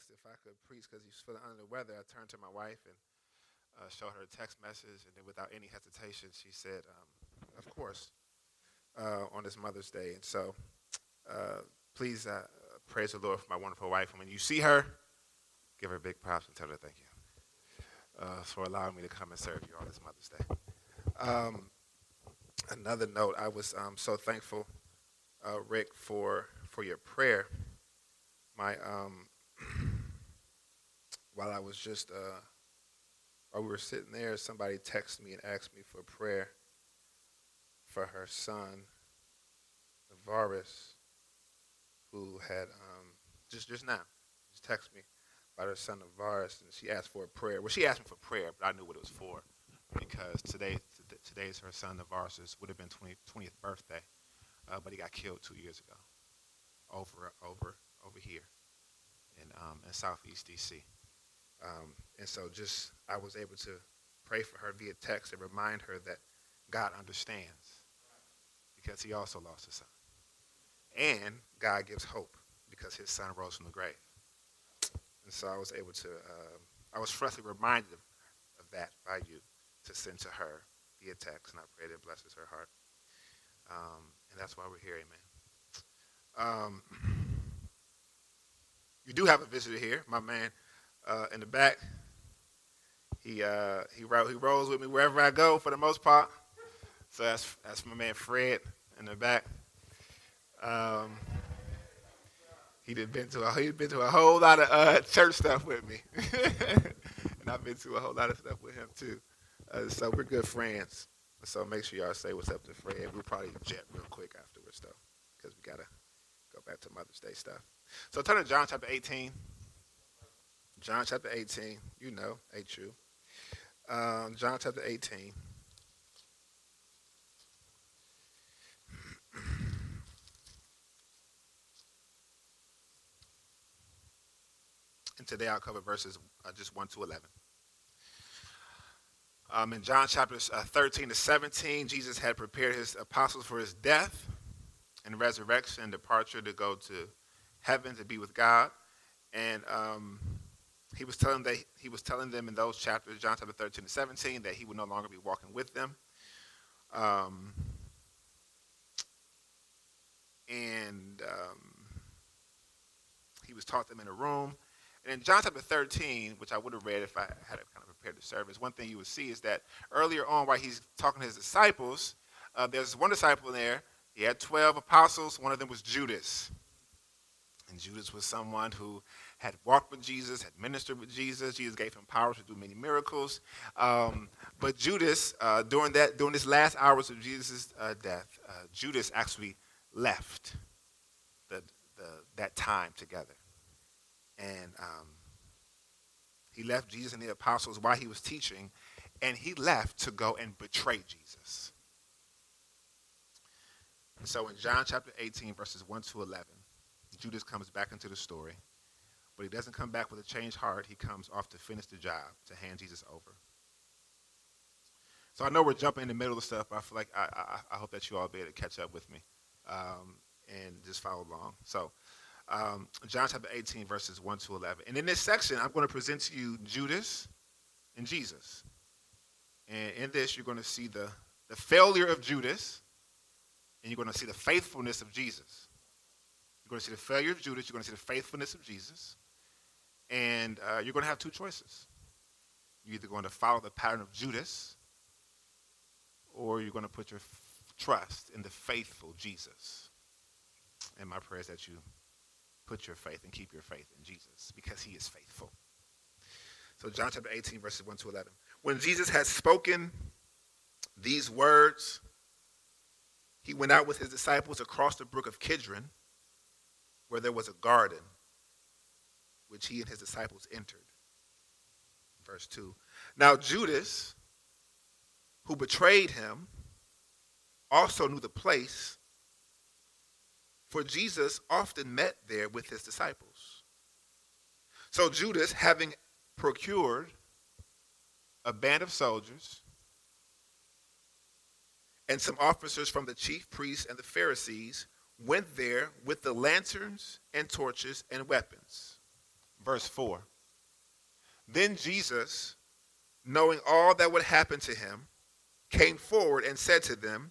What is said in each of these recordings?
asked if I could preach because he was feeling under the weather, I turned to my wife and uh, showed her a text message, and then without any hesitation, she said, um, "Of course," uh, on this Mother's Day. And so, uh, please uh, praise the Lord for my wonderful wife. And when you see her, give her big props and tell her thank you uh, for allowing me to come and serve you on this Mother's Day. Um, another note, I was um, so thankful, uh, Rick, for for your prayer. My um, while I was just uh, while we were sitting there, somebody texted me and asked me for a prayer for her son, Navaris, who had um, just just now just texted me about her son Navaris, and she asked for a prayer. Well, she asked me for prayer, but I knew what it was for because today today's her son Navaris's would have been 20, 20th birthday, uh, but he got killed two years ago over over over here in um, in Southeast DC. Um, and so just I was able to pray for her via text and remind her that God understands because he also lost his son. And God gives hope because his son rose from the grave. And so I was able to, uh, I was freshly reminded of, of that by you to send to her via text, and I pray that it blesses her heart. Um, and that's why we're here, amen. Um, you do have a visitor here, my man uh, in the back. He uh, he he rolls with me wherever I go for the most part. So that's that's my man Fred in the back. Um, he did been to a he been to a whole lot of uh, church stuff with me, and I've been to a whole lot of stuff with him too. Uh, so we're good friends. So make sure y'all say what's up to Fred. We'll probably jet real quick afterwards though, because we gotta go back to Mother's Day stuff. So turn to John chapter 18. John chapter 18, you know, ain't true. Um, John chapter 18. And today I'll cover verses uh, just 1 to 11. Um, in John chapters uh, 13 to 17, Jesus had prepared his apostles for his death and resurrection and departure to go to heaven to be with God. And um, he was telling that he was telling them in those chapters, John chapter 13 to 17, that he would no longer be walking with them. Um, and um, he was taught them in a room. And in John chapter 13, which I would have read if I had kind of prepared the service, one thing you would see is that earlier on, while he's talking to his disciples, uh, there's one disciple in there. He had 12 apostles. One of them was Judas. And Judas was someone who had walked with Jesus, had ministered with Jesus. Jesus gave him power to do many miracles. Um, but Judas, uh, during that, during this last hours of Jesus' uh, death, uh, Judas actually left the, the, that time together, and um, he left Jesus and the apostles while he was teaching, and he left to go and betray Jesus. So in John chapter 18, verses 1 to 11, Judas comes back into the story. But he doesn't come back with a changed heart. He comes off to finish the job, to hand Jesus over. So I know we're jumping in the middle of stuff, but I feel like I, I, I hope that you all be able to catch up with me um, and just follow along. So um, John chapter 18, verses 1 to 11. And in this section, I'm going to present to you Judas and Jesus. And in this, you're going to see the, the failure of Judas, and you're going to see the faithfulness of Jesus. You're going to see the failure of Judas, you're going to see the faithfulness of Jesus. And uh, you're going to have two choices. You're either going to follow the pattern of Judas, or you're going to put your f- trust in the faithful Jesus. And my prayer is that you put your faith and keep your faith in Jesus because he is faithful. So, John chapter 18, verses 1 to 11. When Jesus had spoken these words, he went out with his disciples across the brook of Kidron, where there was a garden which he and his disciples entered. Verse 2. Now, Judas, who betrayed him, also knew the place, for Jesus often met there with his disciples. So, Judas, having procured a band of soldiers and some officers from the chief priests and the Pharisees, went there with the lanterns and torches and weapons Verse 4. Then Jesus, knowing all that would happen to him, came forward and said to them,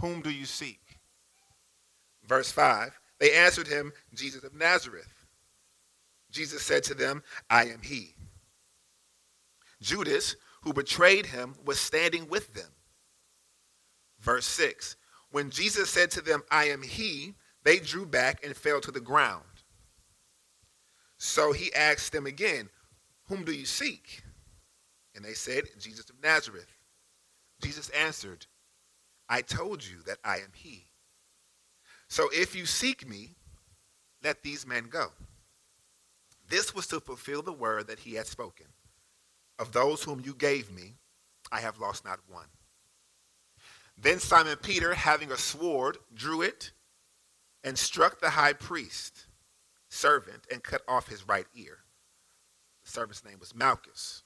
Whom do you seek? Verse 5. They answered him, Jesus of Nazareth. Jesus said to them, I am he. Judas, who betrayed him, was standing with them. Verse 6 When Jesus said to them, I am he, they drew back and fell to the ground. So he asked them again, Whom do you seek? And they said, Jesus of Nazareth. Jesus answered, I told you that I am he. So if you seek me, let these men go. This was to fulfill the word that he had spoken. Of those whom you gave me, I have lost not one. Then Simon Peter, having a sword, drew it and struck the high priest servant and cut off his right ear. The servant's name was Malchus.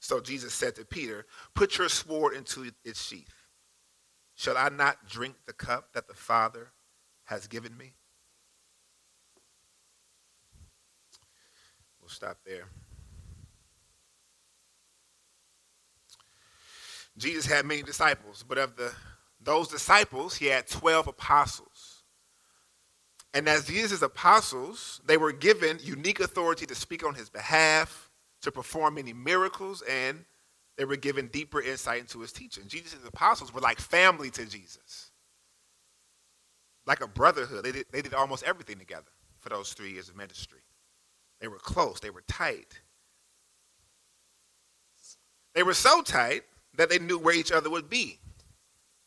So Jesus said to Peter, Put your sword into its sheath. Shall I not drink the cup that the Father has given me? We'll stop there. Jesus had many disciples, but of the those disciples, he had 12 apostles. And as Jesus' apostles, they were given unique authority to speak on his behalf, to perform many miracles, and they were given deeper insight into his teaching. Jesus' apostles were like family to Jesus, like a brotherhood. They did, they did almost everything together for those three years of ministry. They were close, they were tight. They were so tight that they knew where each other would be.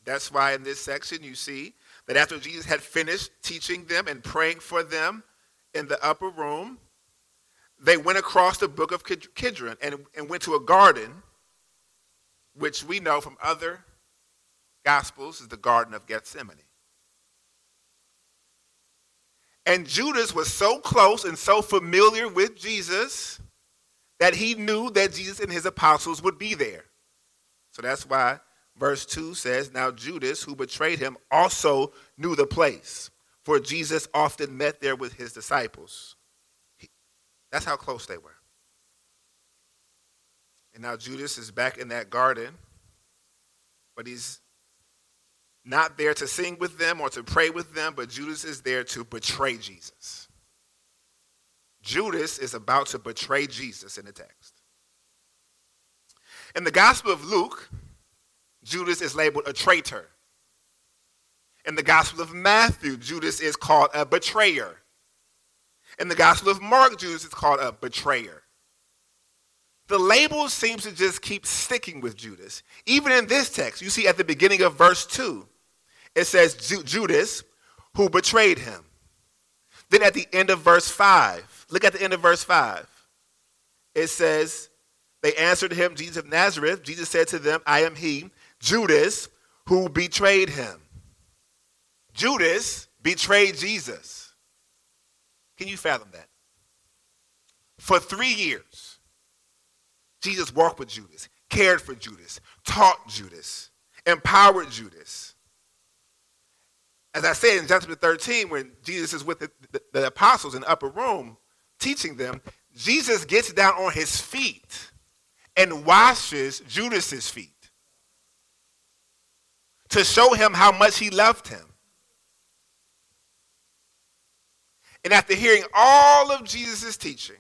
That's why in this section you see that after Jesus had finished teaching them and praying for them in the upper room, they went across the brook of Kidron and, and went to a garden, which we know from other gospels is the Garden of Gethsemane. And Judas was so close and so familiar with Jesus that he knew that Jesus and his apostles would be there. So that's why verse 2 says, Now Judas, who betrayed him, also knew the place, for Jesus often met there with his disciples. He, that's how close they were. And now Judas is back in that garden, but he's not there to sing with them or to pray with them, but Judas is there to betray Jesus. Judas is about to betray Jesus in the text. In the Gospel of Luke, Judas is labeled a traitor. In the Gospel of Matthew, Judas is called a betrayer. In the Gospel of Mark, Judas is called a betrayer. The label seems to just keep sticking with Judas. Even in this text, you see at the beginning of verse 2, it says Judas who betrayed him. Then at the end of verse 5, look at the end of verse 5. It says, they answered him, Jesus of Nazareth. Jesus said to them, I am he, Judas, who betrayed him. Judas betrayed Jesus. Can you fathom that? For three years, Jesus walked with Judas, cared for Judas, taught Judas, empowered Judas. As I said in John chapter 13, when Jesus is with the, the, the apostles in the upper room teaching them, Jesus gets down on his feet and washes Judas's feet to show him how much he loved him. And after hearing all of Jesus' teaching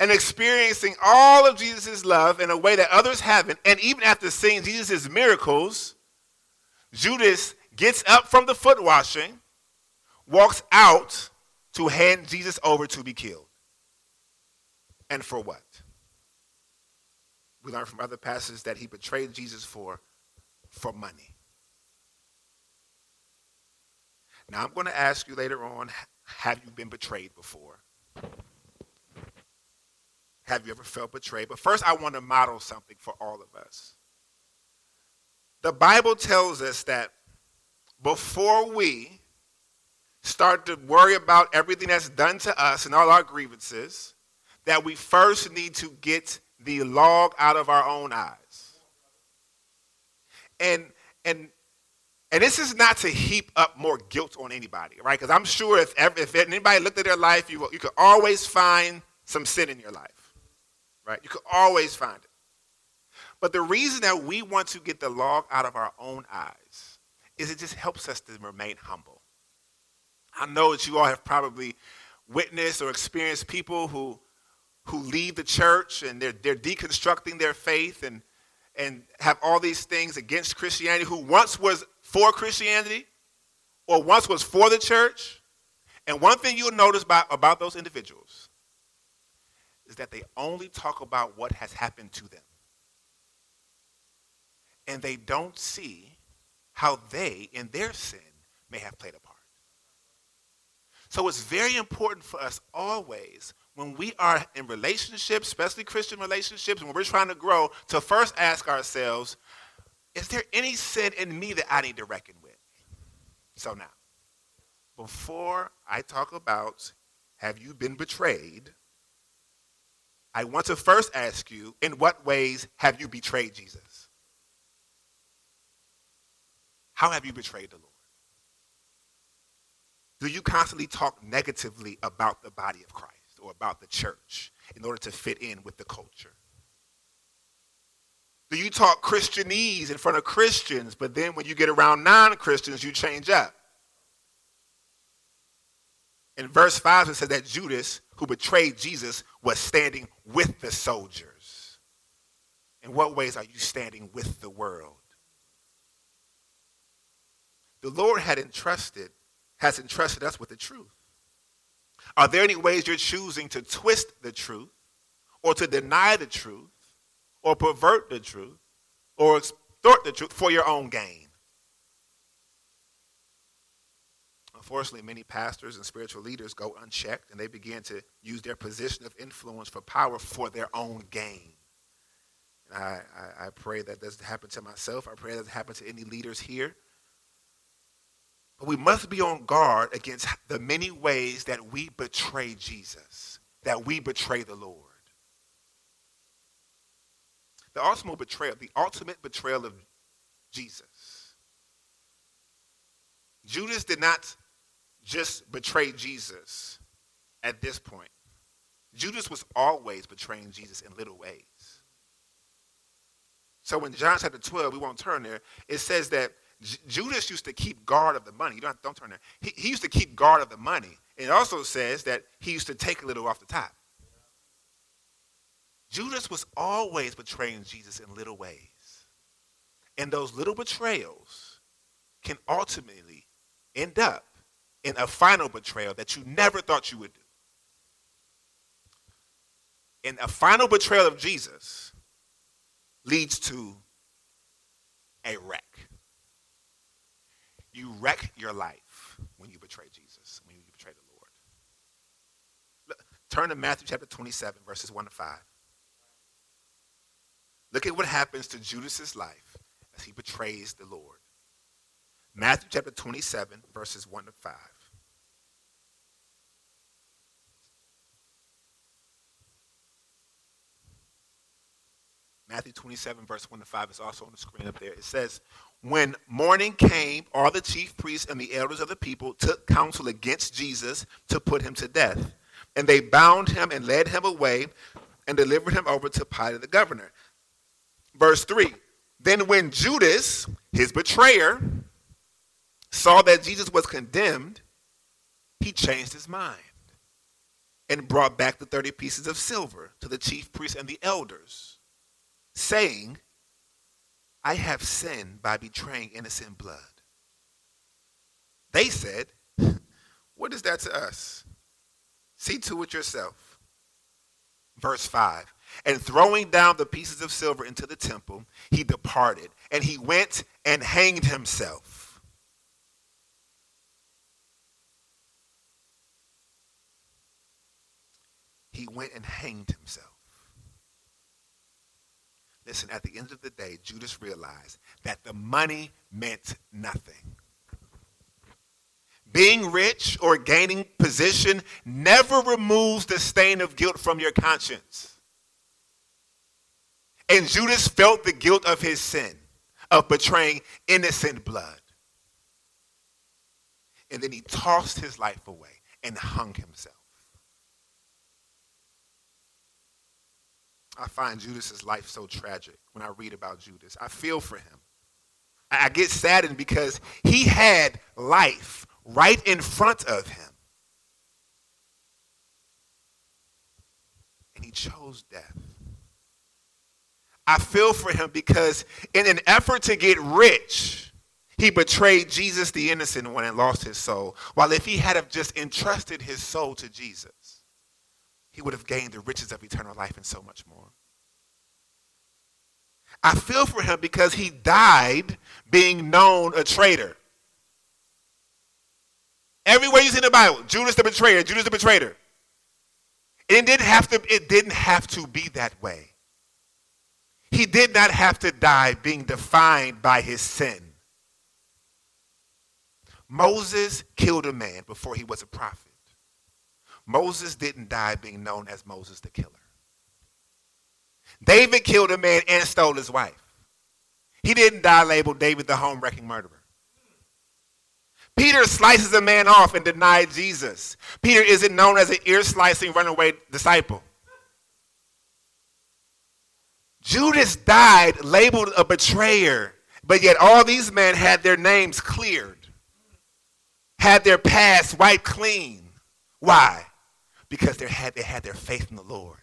and experiencing all of Jesus' love in a way that others haven't, and even after seeing Jesus' miracles, Judas gets up from the foot washing, walks out to hand Jesus over to be killed. And for what? We learn from other passages that he betrayed Jesus for, for money. Now, I'm going to ask you later on have you been betrayed before? Have you ever felt betrayed? But first, I want to model something for all of us. The Bible tells us that before we start to worry about everything that's done to us and all our grievances, that we first need to get the log out of our own eyes. And and and this is not to heap up more guilt on anybody, right? Because I'm sure if, if anybody looked at their life, you, you could always find some sin in your life, right? You could always find it. But the reason that we want to get the log out of our own eyes is it just helps us to remain humble. I know that you all have probably witnessed or experienced people who who leave the church and they're, they're deconstructing their faith and, and have all these things against Christianity, who once was for Christianity or once was for the church. And one thing you'll notice about, about those individuals is that they only talk about what has happened to them. And they don't see how they, in their sin, may have played a part. So it's very important for us always, when we are in relationships, especially Christian relationships, when we're trying to grow, to first ask ourselves, is there any sin in me that I need to reckon with? So now, before I talk about have you been betrayed, I want to first ask you, in what ways have you betrayed Jesus? How have you betrayed the Lord? Do you constantly talk negatively about the body of Christ or about the church in order to fit in with the culture? Do you talk Christianese in front of Christians, but then when you get around non Christians, you change up? In verse 5, it says that Judas, who betrayed Jesus, was standing with the soldiers. In what ways are you standing with the world? The Lord had entrusted has entrusted us with the truth. Are there any ways you're choosing to twist the truth or to deny the truth or pervert the truth or extort the truth for your own gain? Unfortunately, many pastors and spiritual leaders go unchecked and they begin to use their position of influence for power for their own gain. I, I, I, pray that doesn't happen to myself. I pray that doesn't happen to any leaders here. But we must be on guard against the many ways that we betray Jesus, that we betray the Lord. The ultimate betrayal, the ultimate betrayal of Jesus. Judas did not just betray Jesus at this point. Judas was always betraying Jesus in little ways. So in John chapter 12, we won't turn there, it says that Judas used to keep guard of the money. You don't, don't turn there. He, he used to keep guard of the money. It also says that he used to take a little off the top. Judas was always betraying Jesus in little ways. And those little betrayals can ultimately end up in a final betrayal that you never thought you would do. And a final betrayal of Jesus leads to a wreck. You wreck your life when you betray Jesus, when you betray the Lord. Look, turn to Matthew chapter 27, verses 1 to 5. Look at what happens to Judas's life as he betrays the Lord. Matthew chapter 27, verses 1 to 5. Matthew 27, verse 1 to 5 is also on the screen up there. It says, When morning came, all the chief priests and the elders of the people took counsel against Jesus to put him to death. And they bound him and led him away and delivered him over to Pilate the governor. Verse 3 Then when Judas, his betrayer, saw that Jesus was condemned, he changed his mind and brought back the 30 pieces of silver to the chief priests and the elders saying, I have sinned by betraying innocent blood. They said, What is that to us? See to it yourself. Verse 5 And throwing down the pieces of silver into the temple, he departed, and he went and hanged himself. He went and hanged himself. Listen, at the end of the day, Judas realized that the money meant nothing. Being rich or gaining position never removes the stain of guilt from your conscience. And Judas felt the guilt of his sin, of betraying innocent blood. And then he tossed his life away and hung himself. I find Judas's life so tragic when I read about Judas. I feel for him. I get saddened because he had life right in front of him. And he chose death. I feel for him because in an effort to get rich, he betrayed Jesus, the innocent one, and lost his soul. While if he had have just entrusted his soul to Jesus, he would have gained the riches of eternal life and so much more. I feel for him because he died being known a traitor. Everywhere you see in the Bible, Judas the betrayer, Judas the betrayer. It didn't have to, it didn't have to be that way. He did not have to die being defined by his sin. Moses killed a man before he was a prophet. Moses didn't die being known as Moses the killer. David killed a man and stole his wife. He didn't die labeled David the home wrecking murderer. Peter slices a man off and denied Jesus. Peter isn't known as an ear slicing runaway disciple. Judas died labeled a betrayer, but yet all these men had their names cleared, had their past wiped clean. Why? Because they had, they had their faith in the Lord.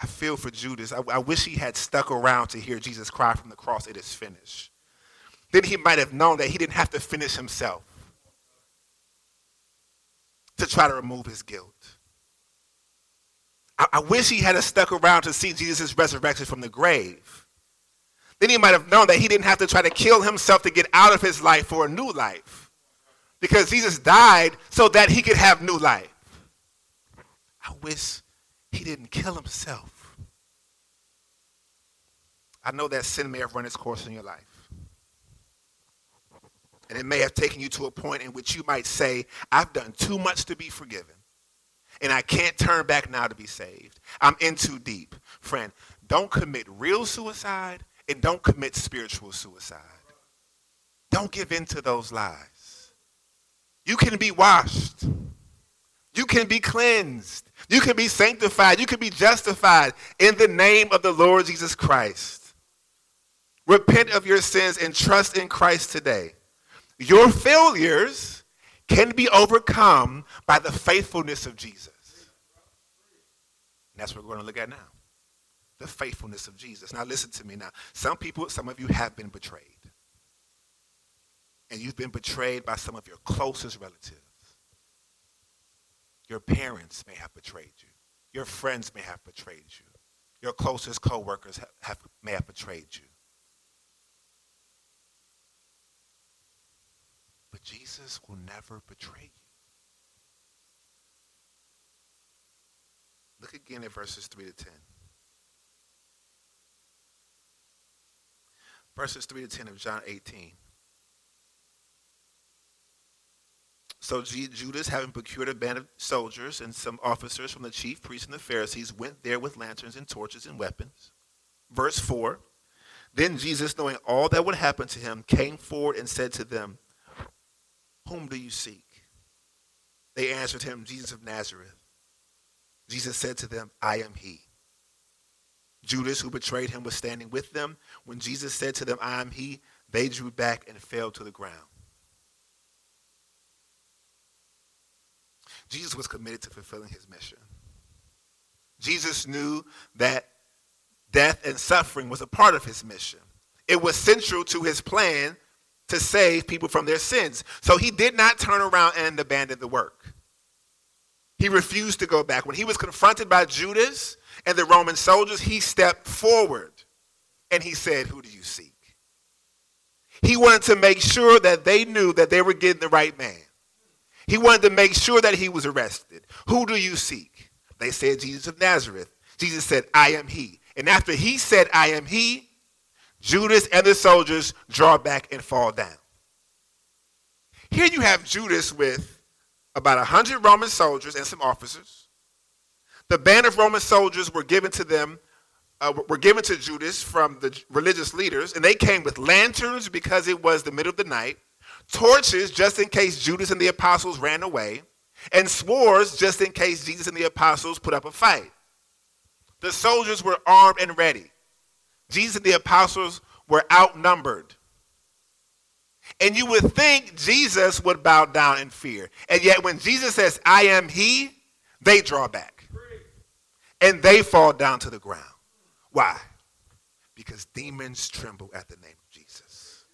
I feel for Judas. I, I, wish he had stuck around to hear Jesus cry from the cross, it is finished. Then he might have known that he didn't have to finish himself to try to remove his guilt. I, I wish he had stuck around to see Jesus' resurrection from the grave. Then he might have known that he didn't have to try to kill himself to get out of his life for a new life. Because Jesus died so that he could have new life. I wish he didn't kill himself. I know that sin may have run its course in your life. And it may have taken you to a point in which you might say, I've done too much to be forgiven. And I can't turn back now to be saved. I'm in too deep. Friend, don't commit real suicide and don't commit spiritual suicide. Don't give in to those lies. You can be washed. You can be cleansed. You can be sanctified. You can be justified in the name of the Lord Jesus Christ. Repent of your sins and trust in Christ today. Your failures can be overcome by the faithfulness of Jesus. And that's what we're going to look at now. The faithfulness of Jesus. Now, listen to me now. Some people, some of you have been betrayed. And you've been betrayed by some of your closest relatives. Your parents may have betrayed you. Your friends may have betrayed you. Your closest coworkers have, have, may have betrayed you. But Jesus will never betray you. Look again at verses 3 to 10. Verses 3 to 10 of John 18. So Judas, having procured a band of soldiers and some officers from the chief priests and the Pharisees, went there with lanterns and torches and weapons. Verse 4 Then Jesus, knowing all that would happen to him, came forward and said to them, Whom do you seek? They answered him, Jesus of Nazareth. Jesus said to them, I am he. Judas, who betrayed him, was standing with them. When Jesus said to them, I am he, they drew back and fell to the ground. Jesus was committed to fulfilling his mission. Jesus knew that death and suffering was a part of his mission. It was central to his plan to save people from their sins. So he did not turn around and abandon the work. He refused to go back. When he was confronted by Judas and the Roman soldiers, he stepped forward and he said, Who do you seek? He wanted to make sure that they knew that they were getting the right man. He wanted to make sure that he was arrested. Who do you seek? They said, Jesus of Nazareth. Jesus said, I am he. And after he said, I am he, Judas and the soldiers draw back and fall down. Here you have Judas with about 100 Roman soldiers and some officers. The band of Roman soldiers were given to them, uh, were given to Judas from the religious leaders, and they came with lanterns because it was the middle of the night torches just in case Judas and the apostles ran away. and swords just in case Jesus and the apostles put up a fight. The soldiers were armed and ready. Jesus and the apostles were outnumbered. And you would think Jesus would bow down in fear. And yet, when Jesus says, I am He, they draw back. And they fall down to the ground. Why? Because demons tremble at the name of Jesus.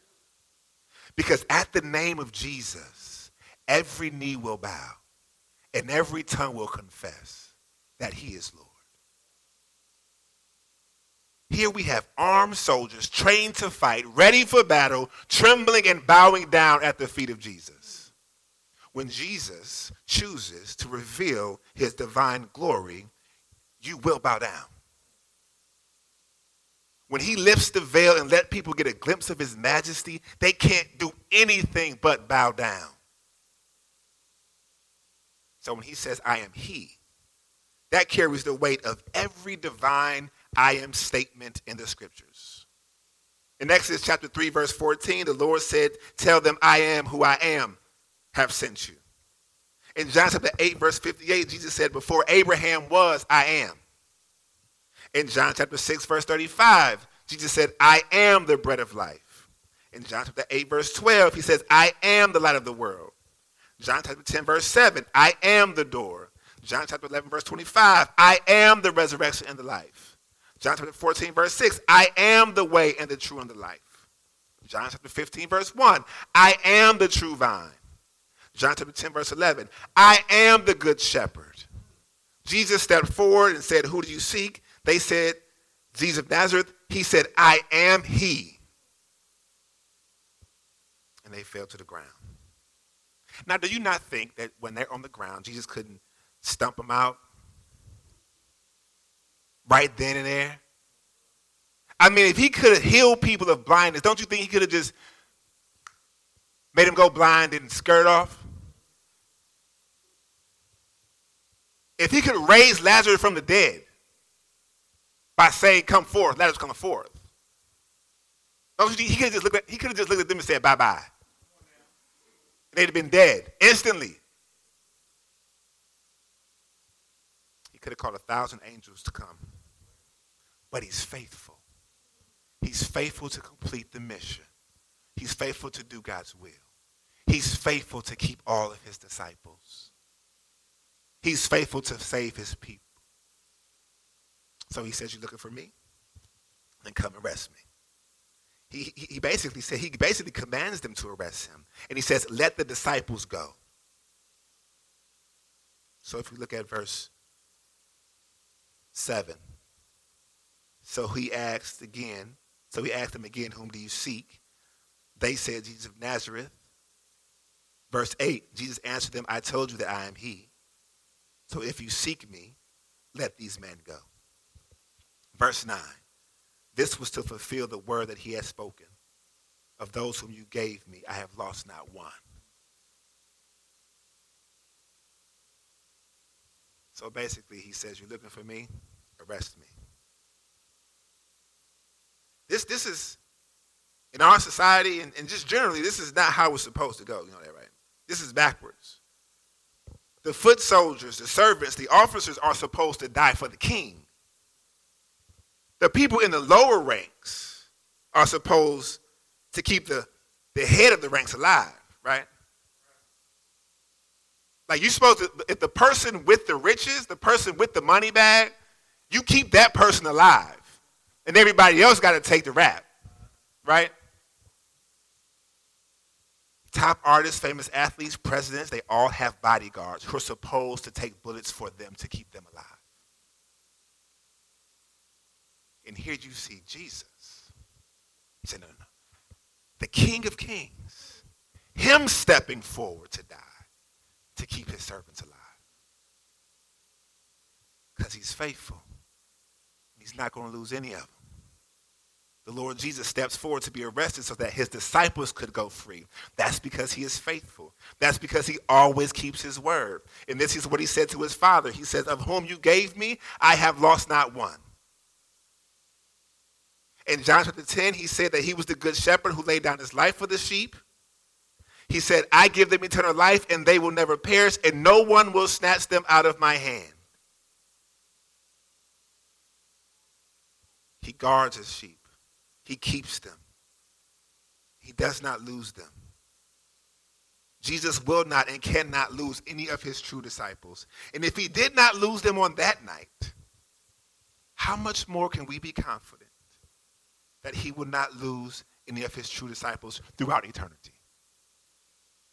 Because at the name of Jesus, every knee will bow and every tongue will confess that He is Lord. Here we have armed soldiers trained to fight, ready for battle, trembling and bowing down at the feet of Jesus. When Jesus chooses to reveal his divine glory, you will bow down. When he lifts the veil and let people get a glimpse of his majesty, they can't do anything but bow down. So when he says, I am he, that carries the weight of every divine I am statement in the scriptures. In Exodus chapter 3, verse 14, the Lord said, Tell them, I am who I am, have sent you. In John chapter 8, verse 58, Jesus said, Before Abraham was, I am. In John chapter 6, verse 35, Jesus said, I am the bread of life. In John chapter 8, verse 12, he says, I am the light of the world. John chapter 10, verse 7, I am the door. John chapter 11, verse 25, I am the resurrection and the life. John chapter 14, verse 6, I am the way and the true and the life. John chapter 15, verse 1, I am the true vine. John chapter 10, verse 11, I am the good shepherd. Jesus stepped forward and said, Who do you seek? They said, Jesus of Nazareth. He said, I am he. And they fell to the ground. Now, do you not think that when they're on the ground, Jesus couldn't stump them out, right then and there? I mean, if he could have healed people of blindness, don't you think he could have just made them go blind and skirt off? If he could raise Lazarus from the dead by saying, "Come forth," Lazarus come forth. Don't you think he could have just looked at he could have just looked at them and said, "Bye bye." They'd have been dead instantly. He could have called a thousand angels to come but he's faithful. He's faithful to complete the mission. He's faithful to do God's will. He's faithful to keep all of his disciples. He's faithful to save his people. So he says, You're looking for me? Then come arrest me. He, he, basically said, he basically commands them to arrest him. And he says, Let the disciples go. So if we look at verse 7. So he asked again. So he asked them again, Whom do you seek? They said, Jesus of Nazareth. Verse 8 Jesus answered them, I told you that I am he. So if you seek me, let these men go. Verse 9 This was to fulfill the word that he had spoken. Of those whom you gave me, I have lost not one. So basically, he says, You're looking for me? Arrest me. This, this is, in our society and, and just generally, this is not how it's supposed to go. You know that, right? This is backwards. The foot soldiers, the servants, the officers are supposed to die for the king. The people in the lower ranks are supposed to keep the, the head of the ranks alive, right? Like you're supposed to, if the person with the riches, the person with the money bag, you keep that person alive and everybody else got to take the rap, right? Top artists, famous athletes, presidents, they all have bodyguards who are supposed to take bullets for them to keep them alive. And here you see Jesus. He said, no, no, no. The King of Kings, him stepping forward to die to keep his servants alive. Because he's faithful. He's not going to lose any of them. The Lord Jesus steps forward to be arrested so that his disciples could go free. That's because he is faithful. That's because he always keeps his word. And this is what he said to his father. He says, Of whom you gave me, I have lost not one. In John chapter 10, he said that he was the good shepherd who laid down his life for the sheep. He said, I give them eternal life, and they will never perish, and no one will snatch them out of my hand. He guards his sheep, he keeps them, he does not lose them. Jesus will not and cannot lose any of his true disciples. And if he did not lose them on that night, how much more can we be confident that he will not lose any of his true disciples throughout eternity?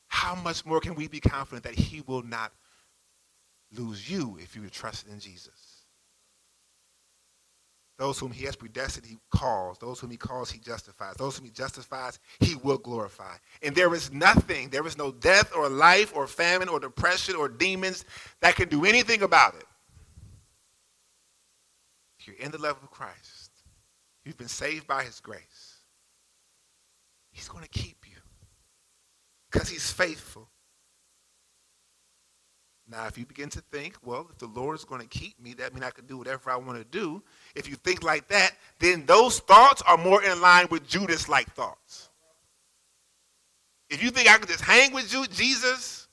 How much more can we be confident that he will not lose you if you trust in Jesus? Those whom he has predestined, he calls. Those whom he calls, he justifies. Those whom he justifies, he will glorify. And there is nothing, there is no death or life or famine or depression or demons that can do anything about it. If you're in the love of Christ, you've been saved by his grace, he's going to keep you because he's faithful. Now, if you begin to think, well, if the Lord is going to keep me, that means I can do whatever I want to do. If you think like that, then those thoughts are more in line with Judas like thoughts. If you think I can just hang with Jesus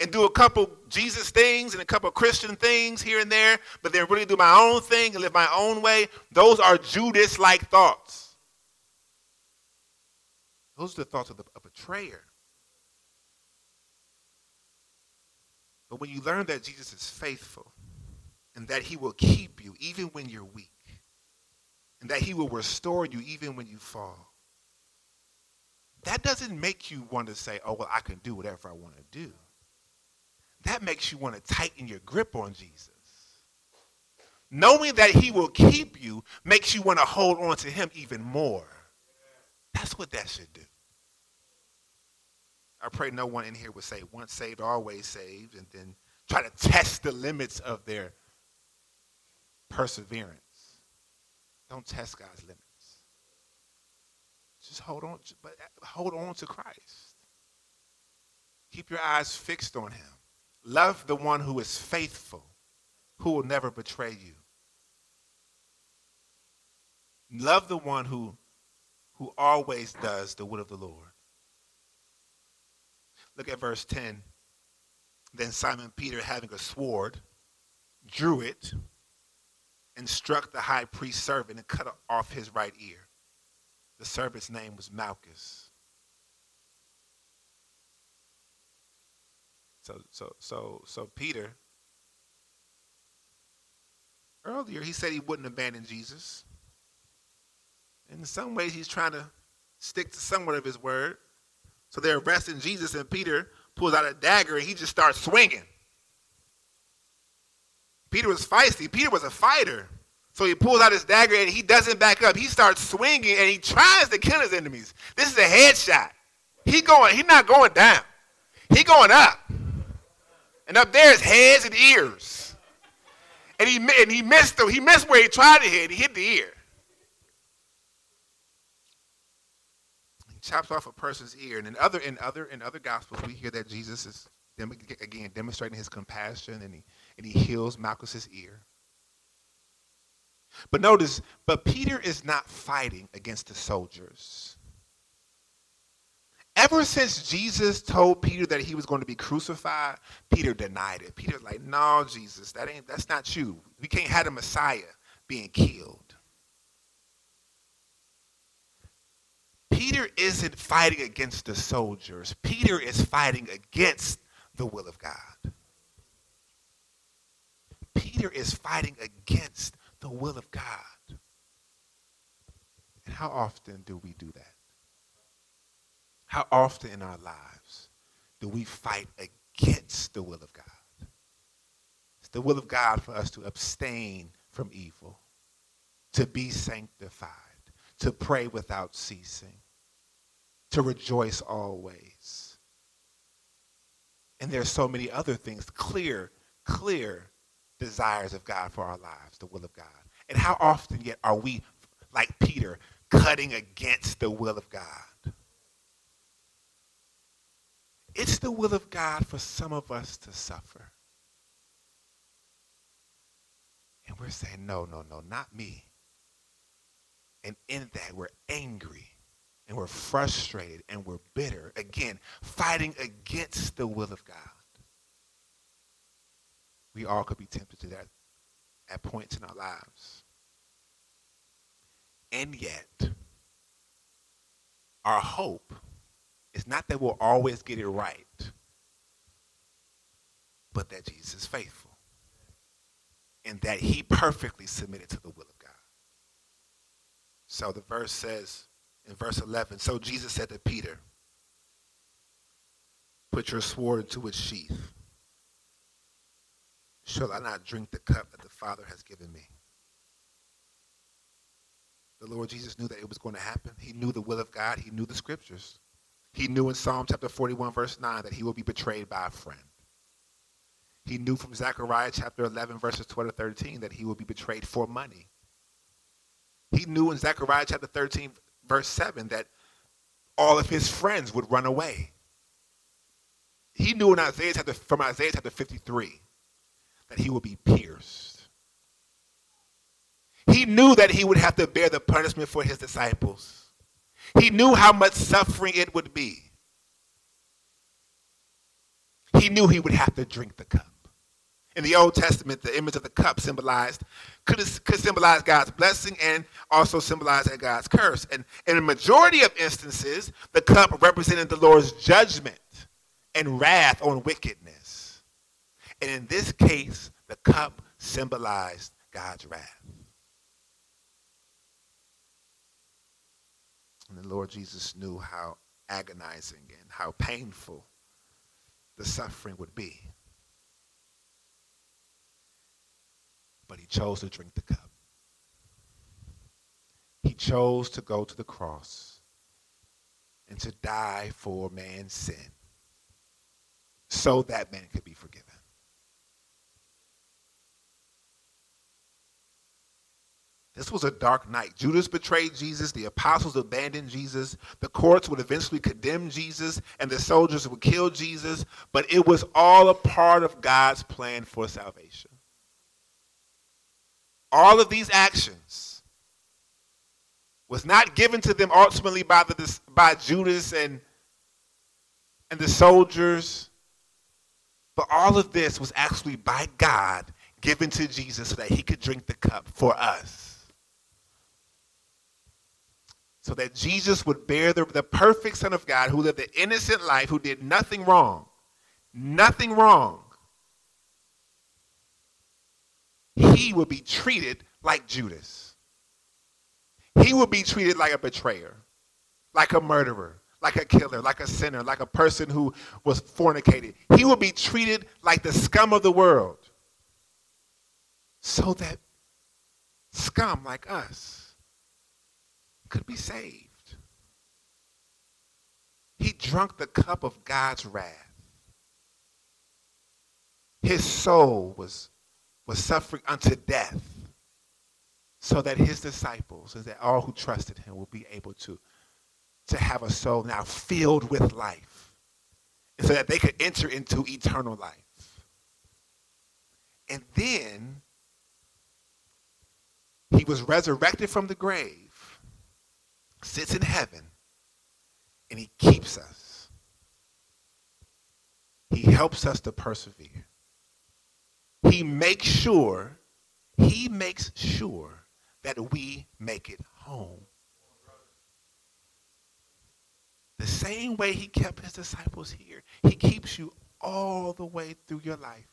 and do a couple Jesus things and a couple Christian things here and there, but then really do my own thing and live my own way, those are Judas like thoughts. Those are the thoughts of the, a betrayer. But when you learn that Jesus is faithful and that he will keep you even when you're weak and that he will restore you even when you fall, that doesn't make you want to say, oh, well, I can do whatever I want to do. That makes you want to tighten your grip on Jesus. Knowing that he will keep you makes you want to hold on to him even more. That's what that should do. I pray no one in here would say once saved, always saved, and then try to test the limits of their perseverance. Don't test God's limits. Just hold on, but hold on to Christ. Keep your eyes fixed on him. Love the one who is faithful, who will never betray you. Love the one who, who always does the will of the Lord. Look at verse 10. Then Simon Peter, having a sword, drew it and struck the high priest's servant and cut off his right ear. The servant's name was Malchus. So, so, so, so Peter, earlier he said he wouldn't abandon Jesus. In some ways, he's trying to stick to somewhat of his word. So they're arresting Jesus, and Peter pulls out a dagger and he just starts swinging. Peter was feisty. Peter was a fighter. So he pulls out his dagger and he doesn't back up. He starts swinging and he tries to kill his enemies. This is a headshot. He going, he's not going down. He going up. And up there is heads and ears. And he, and he missed he missed where he tried to hit. He hit the ear. Chops off a person's ear. And in other in other in other gospels, we hear that Jesus is again demonstrating his compassion and he and he heals Malchus's ear. But notice, but Peter is not fighting against the soldiers. Ever since Jesus told Peter that he was going to be crucified, Peter denied it. Peter's like, "No, Jesus, that ain't that's not you. We can't have the Messiah being killed." Peter isn't fighting against the soldiers. Peter is fighting against the will of God. Peter is fighting against the will of God. And how often do we do that? How often in our lives do we fight against the will of God? It's the will of God for us to abstain from evil, to be sanctified, to pray without ceasing, to rejoice always. And there's so many other things, clear, clear desires of God for our lives, the will of God. And how often yet are we, like Peter, cutting against the will of God? It's the will of God for some of us to suffer. And we're saying, no, no, no, not me. And in that, we're angry and we're frustrated and we're bitter, again, fighting against the will of God. We all could be tempted to that at points in our lives. And yet, our hope is not that we'll always get it right, but that Jesus is faithful and that he perfectly submitted to the will of God. So the verse says in verse 11 So Jesus said to Peter, Put your sword into its sheath. Shall I not drink the cup that the Father has given me? The Lord Jesus knew that it was going to happen. He knew the will of God, he knew the scriptures. He knew in Psalm chapter 41, verse 9, that he will be betrayed by a friend. He knew from Zechariah chapter 11, verses 12 to 13, that he will be betrayed for money. He knew in Zechariah chapter 13, verse 7, that all of his friends would run away. He knew in Isaiah chapter, from Isaiah chapter 53 that he would be pierced. He knew that he would have to bear the punishment for his disciples. He knew how much suffering it would be. He knew he would have to drink the cup. In the Old Testament, the image of the cup symbolized could, could symbolize God's blessing and also symbolize God's curse. And in a majority of instances, the cup represented the Lord's judgment and wrath on wickedness. And in this case, the cup symbolized God's wrath. And the Lord Jesus knew how agonizing and how painful the suffering would be. But he chose to drink the cup. He chose to go to the cross and to die for man's sin so that man could be forgiven. This was a dark night. Judas betrayed Jesus. The apostles abandoned Jesus. The courts would eventually condemn Jesus, and the soldiers would kill Jesus. But it was all a part of God's plan for salvation. All of these actions was not given to them ultimately by, the, by Judas and, and the soldiers, but all of this was actually by God given to Jesus so that he could drink the cup for us so that Jesus would bear the, the perfect Son of God who lived an innocent life, who did nothing wrong. Nothing wrong. He would be treated like Judas. He would be treated like a betrayer, like a murderer, like a killer, like a sinner, like a person who was fornicated. He would be treated like the scum of the world. So that scum like us could be saved. He drank the cup of God's wrath. His soul was, was suffering unto death so that his disciples and that all who trusted him will be able to, to have a soul now filled with life and so that they could enter into eternal life. And then he was resurrected from the grave sits in heaven and he keeps us. He helps us to persevere. He makes sure, he makes sure that we make it home. The same way he kept his disciples here, he keeps you all the way through your life.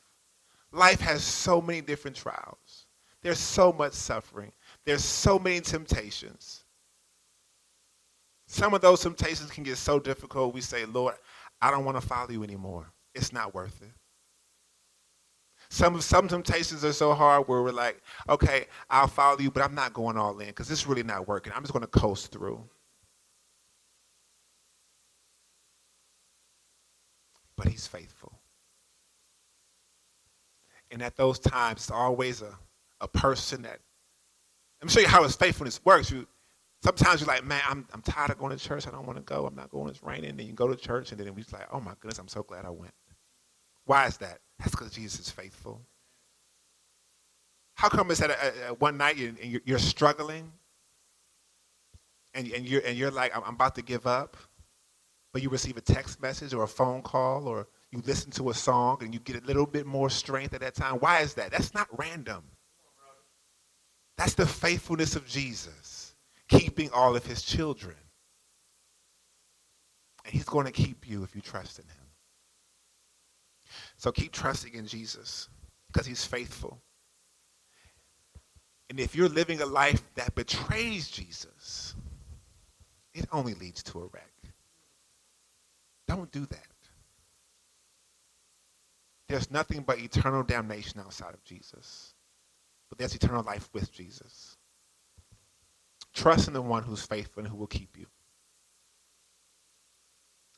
Life has so many different trials. There's so much suffering. There's so many temptations. Some of those temptations can get so difficult, we say, Lord, I don't want to follow you anymore. It's not worth it. Some, some temptations are so hard where we're like, okay, I'll follow you, but I'm not going all in because it's really not working. I'm just going to coast through. But he's faithful. And at those times, it's always a, a person that, let me show you how his faithfulness works. You, sometimes you're like, man, I'm, I'm tired of going to church. I don't want to go. I'm not going. It's raining. And you go to church, and then we're just like, oh my goodness, I'm so glad I went. Why is that? That's because Jesus is faithful. How come it's that uh, uh, one night and you're struggling, and, and, you're, and you're like, I'm, I'm about to give up, but you receive a text message or a phone call or you listen to a song and you get a little bit more strength at that time. Why is that? That's not random. That's the faithfulness of Jesus, keeping all of his children. And he's going to keep you if you trust in him. So keep trusting in Jesus because he's faithful. And if you're living a life that betrays Jesus, it only leads to a wreck. Don't do that. There's nothing but eternal damnation outside of Jesus. But there's eternal life with Jesus. Trust in the one who's faithful and who will keep you.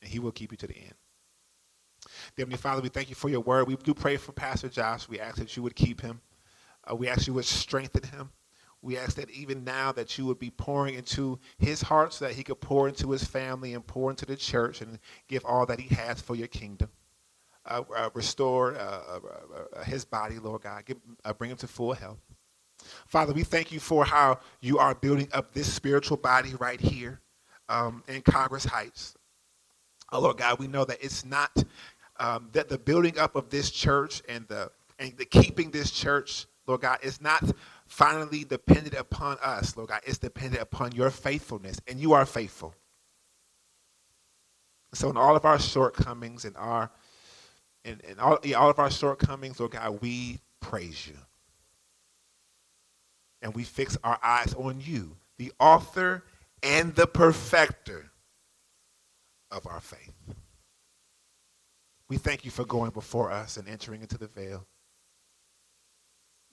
And he will keep you to the end. Heavenly Father, we thank you for your word. We do pray for Pastor Josh. We ask that you would keep him. Uh, we ask you would strengthen him. We ask that even now that you would be pouring into his heart so that he could pour into his family and pour into the church and give all that he has for your kingdom. Uh, uh, restore uh, uh, uh, his body, Lord God. Give, bring him to full health. Father, we thank you for how you are building up this spiritual body right here um, in Congress Heights. Oh, Lord God, we know that it's not um, that the building up of this church and the and the keeping this church, Lord God, is not finally dependent upon us, Lord God. It's dependent upon your faithfulness, and you are faithful. So in all of our shortcomings and our and, and all, yeah, all of our shortcomings, Lord God, we praise you. And we fix our eyes on you, the author and the perfecter of our faith. We thank you for going before us and entering into the veil.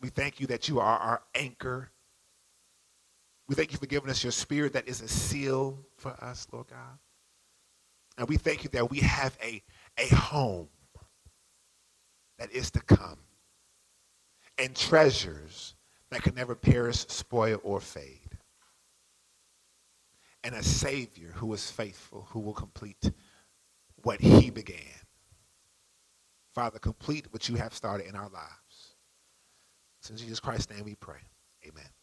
We thank you that you are our anchor. We thank you for giving us your spirit that is a seal for us, Lord God. And we thank you that we have a, a home that is to come and treasures that can never perish, spoil, or fade. And a Savior who is faithful, who will complete what he began. Father, complete what you have started in our lives. in Jesus Christ's name we pray. Amen.